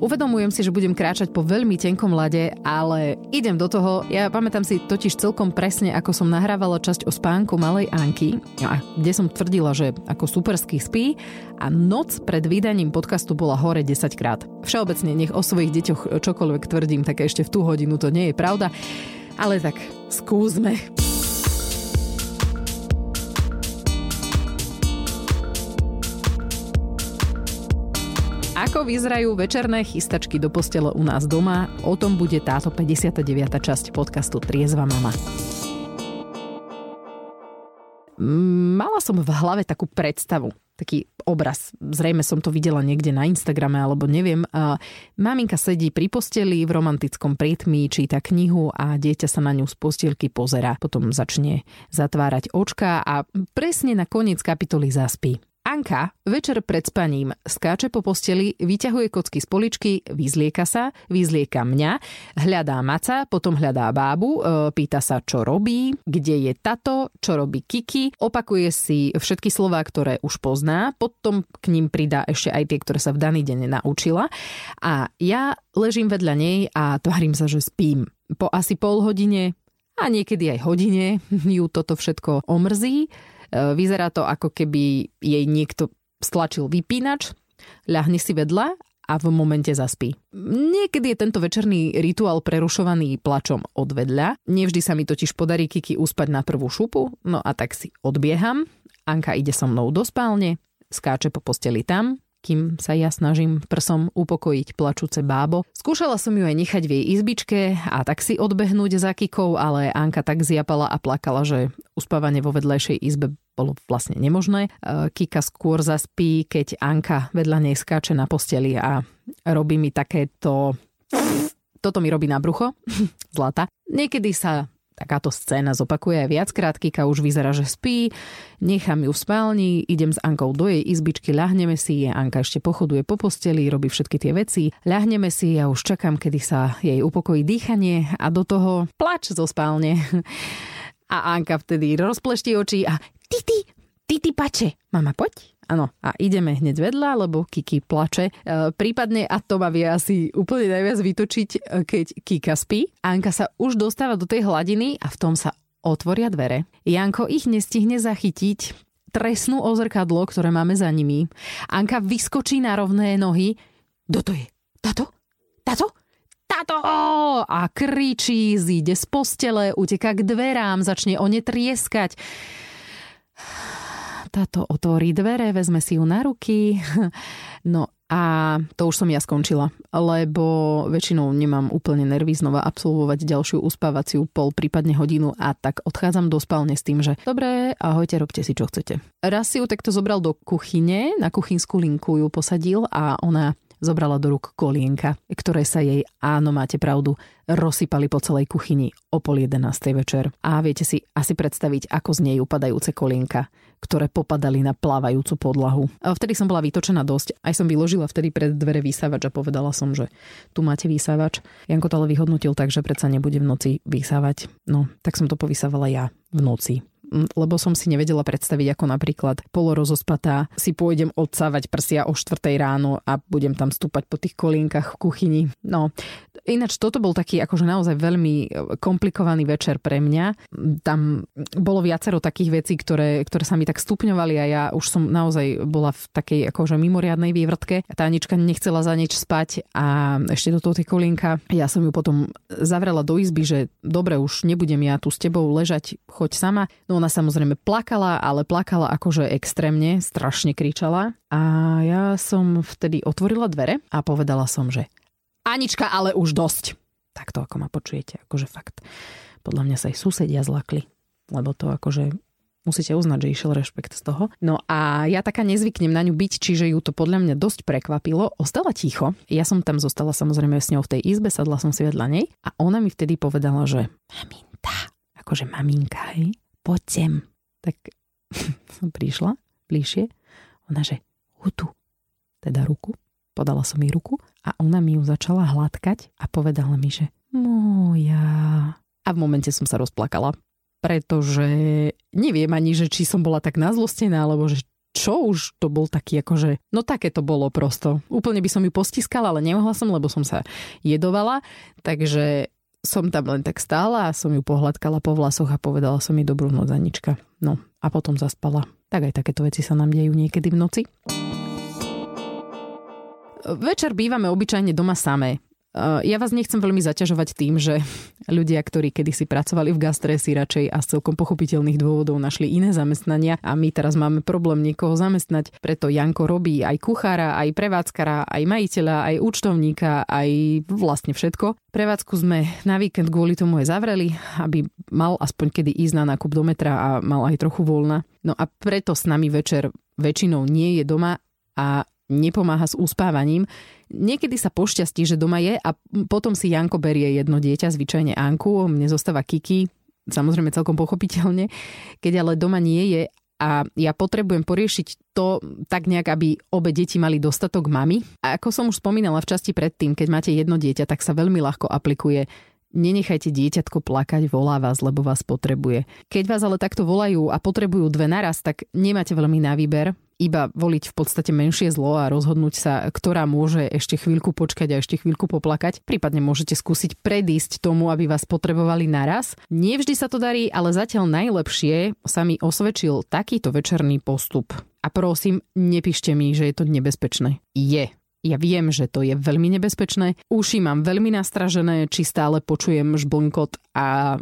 Uvedomujem si, že budem kráčať po veľmi tenkom lade, ale idem do toho. Ja pamätám si totiž celkom presne, ako som nahrávala časť o spánku malej Anky, a kde som tvrdila, že ako superský spí a noc pred vydaním podcastu bola hore 10 krát. Všeobecne nech o svojich deťoch čokoľvek tvrdím, tak ešte v tú hodinu to nie je pravda. Ale tak skúsme. Ako vyzerajú večerné chystačky do postele u nás doma, o tom bude táto 59. časť podcastu Triezva mama. Mala som v hlave takú predstavu, taký obraz. Zrejme som to videla niekde na Instagrame, alebo neviem. Maminka sedí pri posteli v romantickom prítmi, číta knihu a dieťa sa na ňu z postielky pozera. Potom začne zatvárať očka a presne na koniec kapitoly zaspí. Anka večer pred spaním skáče po posteli, vyťahuje kocky z poličky, vyzlieka sa, vyzlieka mňa, hľadá maca, potom hľadá bábu, e, pýta sa, čo robí, kde je tato, čo robí Kiki, opakuje si všetky slová, ktoré už pozná, potom k ním pridá ešte aj tie, ktoré sa v daný deň naučila a ja ležím vedľa nej a tvarím sa, že spím. Po asi pol hodine a niekedy aj hodine ju toto všetko omrzí vyzerá to ako keby jej niekto stlačil vypínač, ľahne si vedľa a v momente zaspí. Niekedy je tento večerný rituál prerušovaný plačom od vedľa. Nevždy sa mi totiž podarí Kiki uspať na prvú šupu, no a tak si odbieham. Anka ide so mnou do spálne, skáče po posteli tam, kým sa ja snažím prsom upokojiť plačúce bábo. Skúšala som ju aj nechať v jej izbičke a tak si odbehnúť za Kikou, ale Anka tak zjapala a plakala, že uspávanie vo vedlejšej izbe bolo vlastne nemožné. E, Kika skôr zaspí, keď Anka vedľa nej skáče na posteli a robí mi takéto... Toto mi robí na brucho. Zlata. Niekedy sa Takáto scéna zopakuje aj viackrát, Kika už vyzerá, že spí, nechám ju v spálni, idem s Ankou do jej izbičky, ľahneme si, Anka ešte pochoduje po posteli, robí všetky tie veci, ľahneme si, ja už čakám, kedy sa jej upokojí dýchanie. A do toho plač zo spálne. A Anka vtedy rozplešti oči a ty, ty, ty, ty pače. Mama, poď. Áno, a ideme hneď vedľa, lebo Kiki plače. E, prípadne, a to ma vie asi úplne najviac vytočiť, e, keď Kika spí. Anka sa už dostáva do tej hladiny a v tom sa otvoria dvere. Janko ich nestihne zachytiť, tresnú o zrkadlo, ktoré máme za nimi. Anka vyskočí na rovné nohy. Kto to je? Tato? Tato? Tato! A kričí, zíde z postele, uteká k dverám, začne o ne trieskať táto otvorí dvere, vezme si ju na ruky. No a to už som ja skončila, lebo väčšinou nemám úplne nervy znova absolvovať ďalšiu uspávaciu pol, prípadne hodinu a tak odchádzam do spálne s tým, že dobre, ahojte, robte si čo chcete. Raz si ju takto zobral do kuchyne, na kuchynskú linku ju posadil a ona zobrala do rúk kolienka, ktoré sa jej, áno, máte pravdu, rozsypali po celej kuchyni o pol jedenástej večer. A viete si asi predstaviť, ako z nej upadajúce kolienka, ktoré popadali na plávajúcu podlahu. A vtedy som bola vytočená dosť. Aj som vyložila vtedy pred dvere vysávač a povedala som, že tu máte vysávač. Janko to ale vyhodnotil tak, že predsa nebude v noci vysávať. No, tak som to povysávala ja v noci lebo som si nevedela predstaviť, ako napríklad polorozospatá si pôjdem odsávať prsia o 4 ráno a budem tam stúpať po tých kolienkach v kuchyni. No, ináč toto bol taký akože naozaj veľmi e, komplikovaný večer pre mňa. Tam bolo viacero takých vecí, ktoré, ktoré sa mi tak stupňovali a ja už som naozaj bola v takej akože mimoriadnej vývrtke. Tá Anička nechcela za nič spať a ešte do toho tej kolienka. Ja som ju potom zavrela do izby, že dobre, už nebudem ja tu s tebou ležať, choď sama. No ona samozrejme plakala, ale plakala akože extrémne, strašne kričala. A ja som vtedy otvorila dvere a povedala som, že Anička, ale už dosť. Takto ako ma počujete, akože fakt. Podľa mňa sa aj susedia zlakli, lebo to akože musíte uznať, že išiel rešpekt z toho. No a ja taká nezvyknem na ňu byť, čiže ju to podľa mňa dosť prekvapilo. Ostala ticho. Ja som tam zostala samozrejme s ňou v tej izbe, sadla som si vedľa nej a ona mi vtedy povedala, že maminta, akože maminka, hej, poď. Tak som prišla bližšie. Ona, že hutu, teda ruku. Podala som jej ruku a ona mi ju začala hladkať a povedala mi, že moja. A v momente som sa rozplakala, pretože neviem ani, že či som bola tak nazlostená, alebo že čo už to bol taký akože, no také to bolo prosto. Úplne by som ju postiskala, ale nemohla som, lebo som sa jedovala, takže som tam len tak stála a som ju pohľadkala po vlasoch a povedala som jej dobrú noc, Anička. No a potom zaspala. Tak aj takéto veci sa nám dejú niekedy v noci. Večer bývame obyčajne doma samé. Eh, ja vás nechcem veľmi zaťažovať tým, že ľudia, ktorí kedysi pracovali v gastre, si radšej a z celkom pochopiteľných dôvodov našli iné zamestnania a my teraz máme problém niekoho zamestnať. Preto Janko robí aj kuchára, aj prevádzkara, aj majiteľa, aj účtovníka, aj vlastne všetko. Prevádzku sme na víkend kvôli tomu aj zavreli, aby mal aspoň kedy ísť na nákup do metra a mal aj trochu voľna. No a preto s nami večer väčšinou nie je doma a nepomáha s uspávaním. Niekedy sa pošťastí, že doma je a potom si Janko berie jedno dieťa, zvyčajne Anku, mne zostáva Kiki, samozrejme celkom pochopiteľne. Keď ale doma nie je a ja potrebujem poriešiť to tak nejak, aby obe deti mali dostatok mamy. A ako som už spomínala v časti predtým, keď máte jedno dieťa, tak sa veľmi ľahko aplikuje Nenechajte dieťatko plakať, volá vás, lebo vás potrebuje. Keď vás ale takto volajú a potrebujú dve naraz, tak nemáte veľmi na výber iba voliť v podstate menšie zlo a rozhodnúť sa, ktorá môže ešte chvíľku počkať a ešte chvíľku poplakať. Prípadne môžete skúsiť predísť tomu, aby vás potrebovali naraz. Nie vždy sa to darí, ale zatiaľ najlepšie sa mi osvedčil takýto večerný postup. A prosím, nepíšte mi, že je to nebezpečné. Je ja viem, že to je veľmi nebezpečné. Uši mám veľmi nastražené, či stále počujem žblnkot a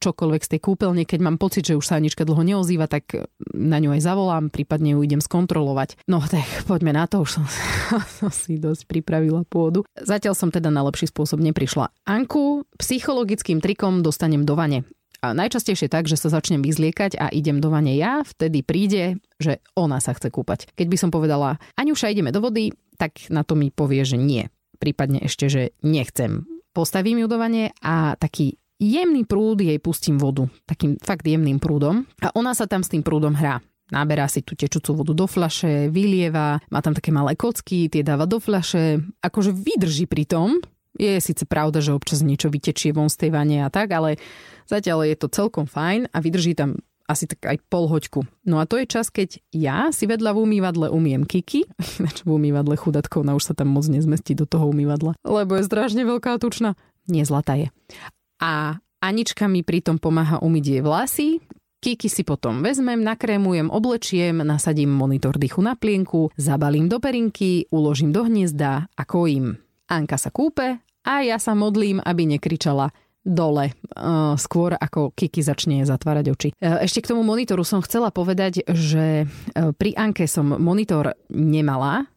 čokoľvek z tej kúpeľne. Keď mám pocit, že už sa Anička dlho neozýva, tak na ňu aj zavolám, prípadne ju idem skontrolovať. No tak poďme na to, už som, som si dosť pripravila pôdu. Zatiaľ som teda na lepší spôsob neprišla. Anku psychologickým trikom dostanem do vane. A najčastejšie tak, že sa začnem vyzliekať a idem do vane ja, vtedy príde, že ona sa chce kúpať. Keď by som povedala, Aňuša, ideme do vody, tak na to mi povie, že nie. Prípadne ešte, že nechcem. Postavím ju do vane a taký jemný prúd jej pustím vodu. Takým fakt jemným prúdom. A ona sa tam s tým prúdom hrá. Náberá si tú tečúcu vodu do flaše, vylieva, má tam také malé kocky, tie dáva do flaše. Akože vydrží pri tom, je síce pravda, že občas niečo vytečie von z tej vane a tak, ale zatiaľ je to celkom fajn a vydrží tam asi tak aj pol hoďku. No a to je čas, keď ja si vedľa v umývadle umiem Kiki, ináč v umývadle chudatko, ona už sa tam moc nezmestí do toho umývadla, lebo je strašne veľká tučná. Nie, zlatá je. A Anička mi pritom pomáha umyť jej vlasy, Kiki si potom vezmem, nakrémujem, oblečiem, nasadím monitor dychu na plienku, zabalím do perinky, uložím do hniezda a kojím. Anka sa kúpe a ja sa modlím, aby nekričala dole, uh, skôr ako Kiki začne zatvárať oči. Uh, ešte k tomu monitoru som chcela povedať, že uh, pri Anke som monitor nemala,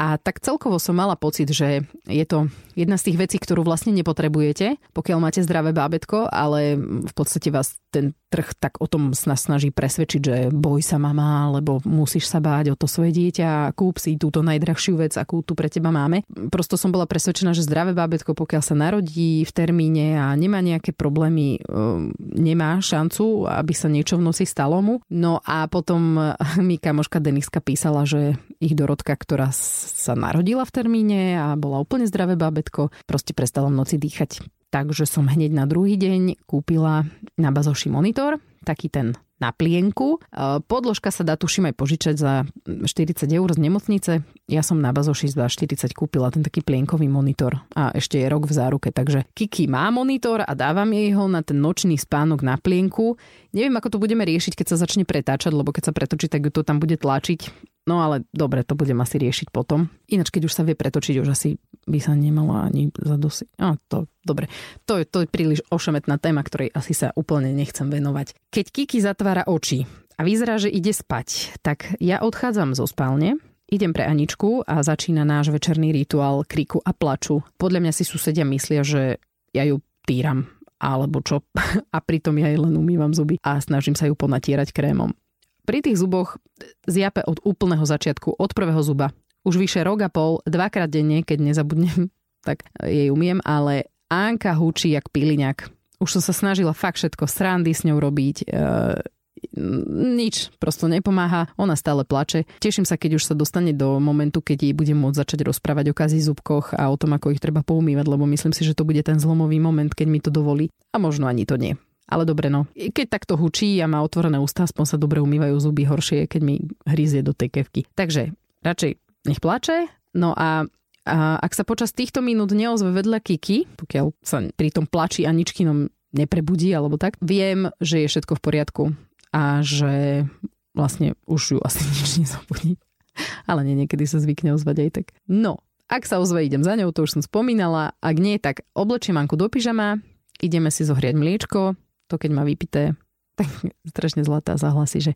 a tak celkovo som mala pocit, že je to jedna z tých vecí, ktorú vlastne nepotrebujete, pokiaľ máte zdravé bábetko, ale v podstate vás ten trh tak o tom snaží presvedčiť, že boj sa mama, lebo musíš sa báť o to svoje dieťa, kúp si túto najdrahšiu vec, akú tu pre teba máme. Prosto som bola presvedčená, že zdravé bábetko, pokiaľ sa narodí v termíne a nemá nejaké problémy, um, nemá šancu, aby sa niečo v noci stalo mu. No a potom mi kamoška Deniska písala, že ich Dorotka, ktorá sa narodila v termíne a bola úplne zdravé bábetko, proste prestala v noci dýchať. Takže som hneď na druhý deň kúpila na bazoši monitor, taký ten na plienku. E, podložka sa dá tuším aj požičať za 40 eur z nemocnice. Ja som na bazoši za 40 kúpila ten taký plienkový monitor a ešte je rok v záruke, takže Kiki má monitor a dávam jej ho na ten nočný spánok na plienku. Neviem, ako to budeme riešiť, keď sa začne pretáčať, lebo keď sa pretočí, tak to tam bude tlačiť. No ale dobre, to budem asi riešiť potom. Ináč, keď už sa vie pretočiť, už asi by sa nemala ani zadosiť. No, to, dobre. To, to je príliš ošemetná téma, ktorej asi sa úplne nechcem venovať. Keď Kiki zatvára oči a vyzerá, že ide spať, tak ja odchádzam zo spálne, idem pre Aničku a začína náš večerný rituál kriku a plaču. Podľa mňa si susedia myslia, že ja ju týram alebo čo. A pritom ja jej len umývam zuby a snažím sa ju ponatierať krémom. Pri tých zuboch zjape od úplného začiatku, od prvého zuba. Už vyše rok a pol, dvakrát denne, keď nezabudnem, tak jej umiem, ale Anka hučí jak piliňak. Už som sa snažila fakt všetko srandy s ňou robiť, e, nič, prosto nepomáha, ona stále plače. Teším sa, keď už sa dostane do momentu, keď jej budem môcť začať rozprávať o kazí zubkoch a o tom, ako ich treba poumývať, lebo myslím si, že to bude ten zlomový moment, keď mi to dovolí. A možno ani to nie Ale dobre, no. Keď takto hučí a má otvorené ústa, aspoň sa dobre umývajú zuby horšie, keď mi hryzie do tej kevky. Takže radšej nech plače. No a a ak sa počas týchto minút neozve vedľa Kiki, pokiaľ sa pri tom plači Aničkinom neprebudí alebo tak, viem, že je všetko v poriadku a že vlastne už ju asi nič nezabudí. Ale nie, niekedy sa zvykne ozvať aj tak. No, ak sa ozve, idem za ňou, to už som spomínala. Ak nie, tak oblečím Anku do pyžama, ideme si zohriať mliečko, to keď má vypité, tak strašne zlatá zahlasí, že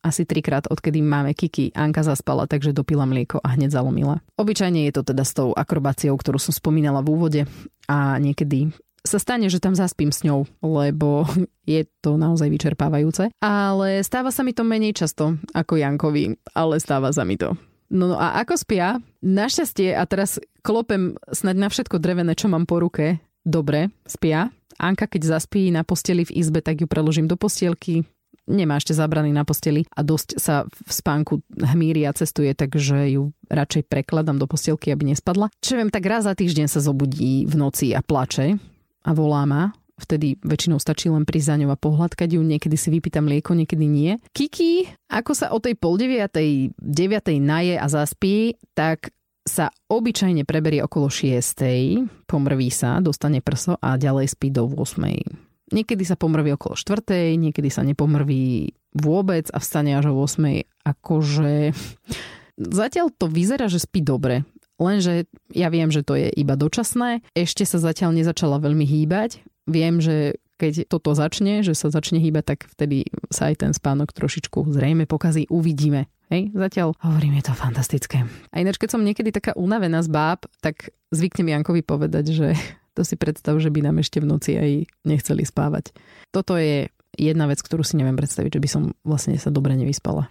asi trikrát, odkedy máme Kiki. Anka zaspala, takže dopila mlieko a hneď zalomila. Obyčajne je to teda s tou akrobáciou, ktorú som spomínala v úvode a niekedy sa stane, že tam zaspím s ňou, lebo je to naozaj vyčerpávajúce. Ale stáva sa mi to menej často ako Jankovi, ale stáva sa mi to. No, no a ako spia? Našťastie, a teraz klopem snaď na všetko drevené, čo mám po ruke, dobre, spia. Anka, keď zaspí na posteli v izbe, tak ju preložím do postielky, nemá ešte zabrany na posteli a dosť sa v spánku hmíri a cestuje, takže ju radšej prekladám do postielky, aby nespadla. Čo viem, tak raz za týždeň sa zobudí v noci a plače a volá ma, vtedy väčšinou stačí len prísť za ňou a pohľadkať ju, niekedy si vypýtam mlieko, niekedy nie. Kiki, ako sa o tej pol deviatej, deviatej naje a zaspí, tak sa obyčajne preberie okolo 6. pomrví sa, dostane prso a ďalej spí do 8. Niekedy sa pomrví okolo 4. niekedy sa nepomrví vôbec a vstane až o 8. Akože zatiaľ to vyzerá, že spí dobre. Lenže ja viem, že to je iba dočasné. Ešte sa zatiaľ nezačala veľmi hýbať. Viem, že keď toto začne, že sa začne hýbať, tak vtedy sa aj ten spánok trošičku zrejme pokazí. Uvidíme. Hej, zatiaľ hovorím, je to fantastické. A ináč, keď som niekedy taká unavená z báb, tak zvyknem Jankovi povedať, že to si predstav, že by nám ešte v noci aj nechceli spávať. Toto je jedna vec, ktorú si neviem predstaviť, že by som vlastne sa dobre nevyspala.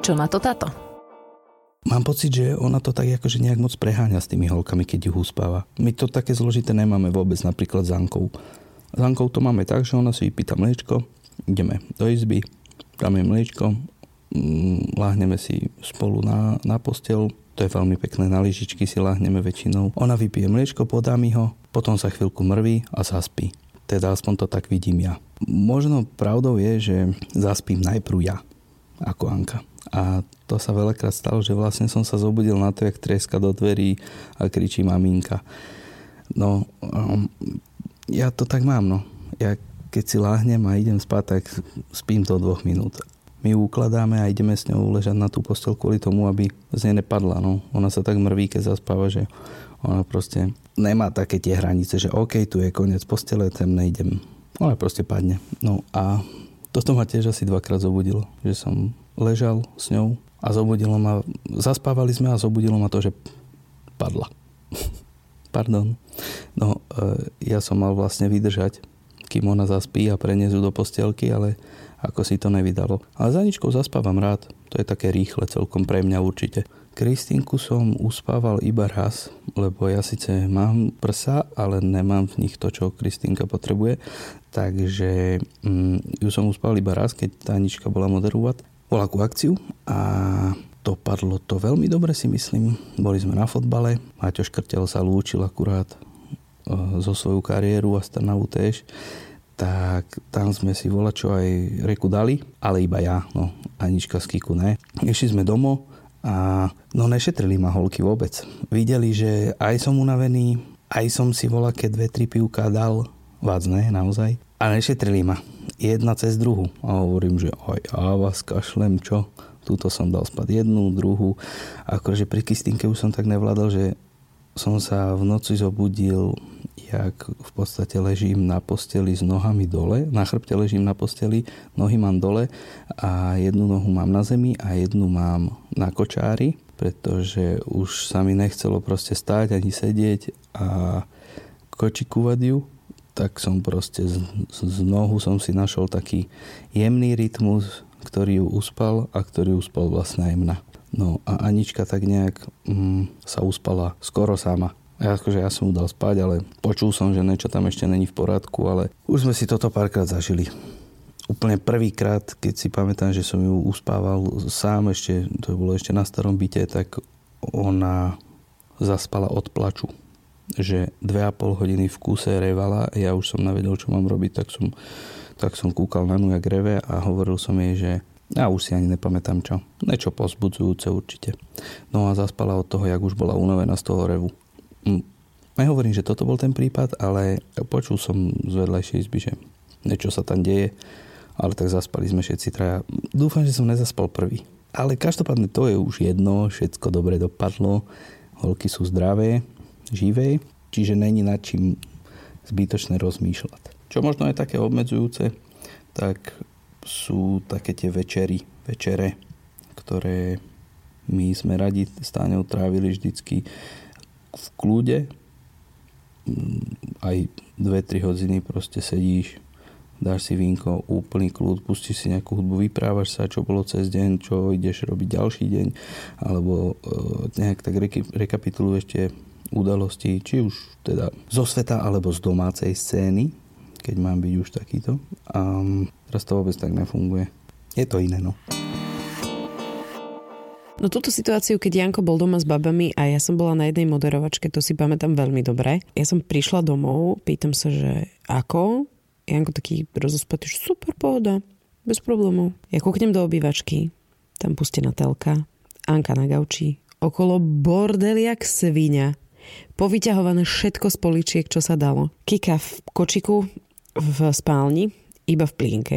Čo na to táto? Mám pocit, že ona to tak akože nejak moc preháňa s tými holkami, keď ju uspáva. My to také zložité nemáme vôbec, napríklad s Ankou. S Ankou to máme tak, že ona si vypýta mliečko, ideme do izby, dáme mliečko, mm, láhneme si spolu na, na postel, to je veľmi pekné, na lyžičky si láhneme väčšinou. Ona vypije mliečko, podá mi ho, potom sa chvíľku mrví a zaspí. Teda aspoň to tak vidím ja. Možno pravdou je, že zaspím najprv ja, ako Anka. A to sa veľakrát stalo, že vlastne som sa zobudil na to, jak treska do dverí a kričí maminka. No, um, ja to tak mám, no. Ja keď si láhnem a idem spať, tak spím to dvoch minút. My ukladáme a ideme s ňou ležať na tú postel kvôli tomu, aby z nej nepadla. No. Ona sa tak mrví, keď zaspáva, že ona proste nemá také tie hranice, že OK, tu je koniec postele, tam nejdem. Ona proste padne. No a toto ma tiež asi dvakrát zobudilo, že som ležal s ňou a zobudilo ma, zaspávali sme a zobudilo ma to, že padla. Pardon. No, e, ja som mal vlastne vydržať, kým ona zaspí a preniesť do postielky, ale ako si to nevydalo. Ale za ničkou zaspávam rád. To je také rýchle celkom pre mňa určite. Kristinku som uspával iba raz, lebo ja síce mám prsa, ale nemám v nich to, čo Kristinka potrebuje. Takže mm, ju som uspal iba raz, keď tá Anička bola moderovať voľakú akciu a dopadlo to veľmi dobre si myslím. Boli sme na fotbale, Maťo Škrtel sa lúčil akurát e, zo svoju kariéru a Strnavu tiež tak tam sme si volať čo aj reku dali, ale iba ja, no Anička z Kiku ne. Išli sme domov a no nešetrili ma holky vôbec. Videli, že aj som unavený, aj som si volá, keď dve, tri pivka dal, vác naozaj. A nešetrili ma jedna cez druhu. A hovorím, že aj ja vás kašlem, čo? Túto som dal spať jednu, druhú. Akože pri Kristinke už som tak nevládal, že som sa v noci zobudil, jak v podstate ležím na posteli s nohami dole, na chrbte ležím na posteli, nohy mám dole a jednu nohu mám na zemi a jednu mám na kočári, pretože už sa mi nechcelo proste stáť ani sedieť a kočikúvať ju tak som proste z, z nohu som si našol taký jemný rytmus, ktorý ju uspal a ktorý uspal vlastne aj mňa. No a Anička tak nejak mm, sa uspala skoro sama. Ja, akože ja som mu dal spať, ale počul som, že niečo tam ešte není v poriadku, ale už sme si toto párkrát zažili. Úplne prvýkrát, keď si pamätám, že som ju uspával sám, ešte, to bolo ešte na starom byte, tak ona zaspala od plaču že dve a pol hodiny v kúse revala, ja už som navedel, čo mám robiť, tak som, tak som kúkal na ňu, jak reve a hovoril som jej, že ja už si ani nepamätám čo. Niečo pozbudzujúce určite. No a zaspala od toho, jak už bola unavená z toho revu. Hm. Nehovorím, že toto bol ten prípad, ale počul som z vedľajšej izby, že niečo sa tam deje, ale tak zaspali sme všetci traja. Dúfam, že som nezaspal prvý. Ale každopádne to je už jedno, všetko dobre dopadlo, holky sú zdravé, živé, čiže není nad čím zbytočne rozmýšľať. Čo možno je také obmedzujúce, tak sú také tie večery, večere, ktoré my sme radi s Táňou trávili vždycky v kľude. Aj 2-3 hodiny proste sedíš, dáš si vínko, úplný kľud, pustíš si nejakú hudbu, vyprávaš sa, čo bolo cez deň, čo ideš robiť ďalší deň, alebo e, nejak tak rekapituluješ tie udalosti, či už teda zo sveta alebo z domácej scény, keď mám byť už takýto. A teraz to vôbec tak nefunguje. Je to iné, no. No túto situáciu, keď Janko bol doma s babami a ja som bola na jednej moderovačke, to si pamätám veľmi dobre. Ja som prišla domov, pýtam sa, že ako? Janko taký rozospatý, že super pohoda, bez problémov. Ja kúknem do obývačky, tam pustená telka, Anka na gauči, okolo bordel jak svinia. Povyťahované všetko z poličiek, čo sa dalo. Kika v kočiku v spálni, iba v plienke.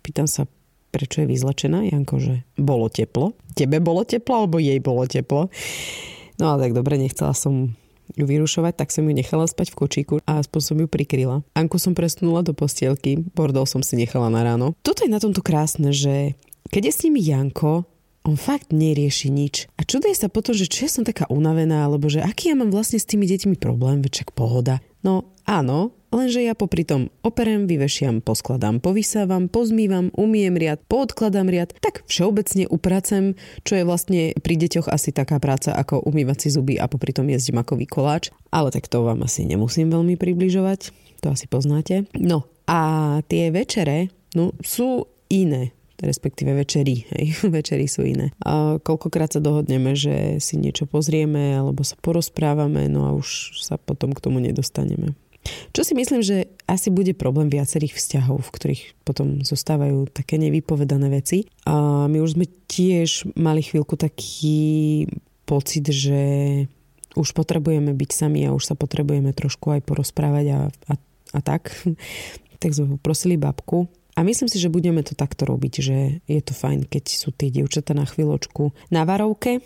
Pýtam sa, prečo je vyzlečená. Janko, že bolo teplo. Tebe bolo teplo, alebo jej bolo teplo. No ale tak dobre, nechcela som ju vyrušovať, tak som ju nechala spať v kočíku a aspoň som ju prikryla. Anku som presnula do postielky, bordel som si nechala na ráno. Toto je na tomto krásne, že keď je s nimi Janko, on fakt nerieši nič. A čuduje sa potom, že čo ja som taká unavená, alebo že aký ja mám vlastne s tými deťmi problém, veď pohoda. No áno, lenže ja popri tom operem, vyvešiam, poskladám, povysávam, pozmývam, umiem riad, poodkladám riad, tak všeobecne upracem, čo je vlastne pri deťoch asi taká práca ako umývať si zuby a popri tom jesť makový koláč. Ale tak to vám asi nemusím veľmi približovať, to asi poznáte. No a tie večere no, sú iné respektíve večery. Hej. večery sú iné. A koľkokrát sa dohodneme, že si niečo pozrieme alebo sa porozprávame, no a už sa potom k tomu nedostaneme. Čo si myslím, že asi bude problém viacerých vzťahov, v ktorých potom zostávajú také nevypovedané veci. A my už sme tiež mali chvíľku taký pocit, že už potrebujeme byť sami a už sa potrebujeme trošku aj porozprávať a, a, a tak. tak sme poprosili babku, a myslím si, že budeme to takto robiť, že je to fajn, keď sú tie dievčatá na chvíľočku na varovke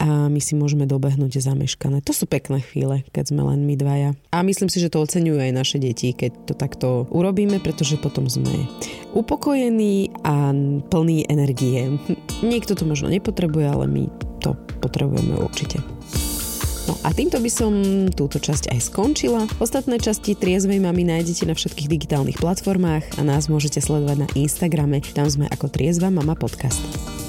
a my si môžeme dobehnúť zameškané. To sú pekné chvíle, keď sme len my dvaja. A myslím si, že to oceňujú aj naše deti, keď to takto urobíme, pretože potom sme upokojení a plní energie. Niekto to možno nepotrebuje, ale my to potrebujeme určite. No a týmto by som túto časť aj skončila. Ostatné časti Triezvej mamy nájdete na všetkých digitálnych platformách a nás môžete sledovať na Instagrame. Tam sme ako Triezva mama podcast.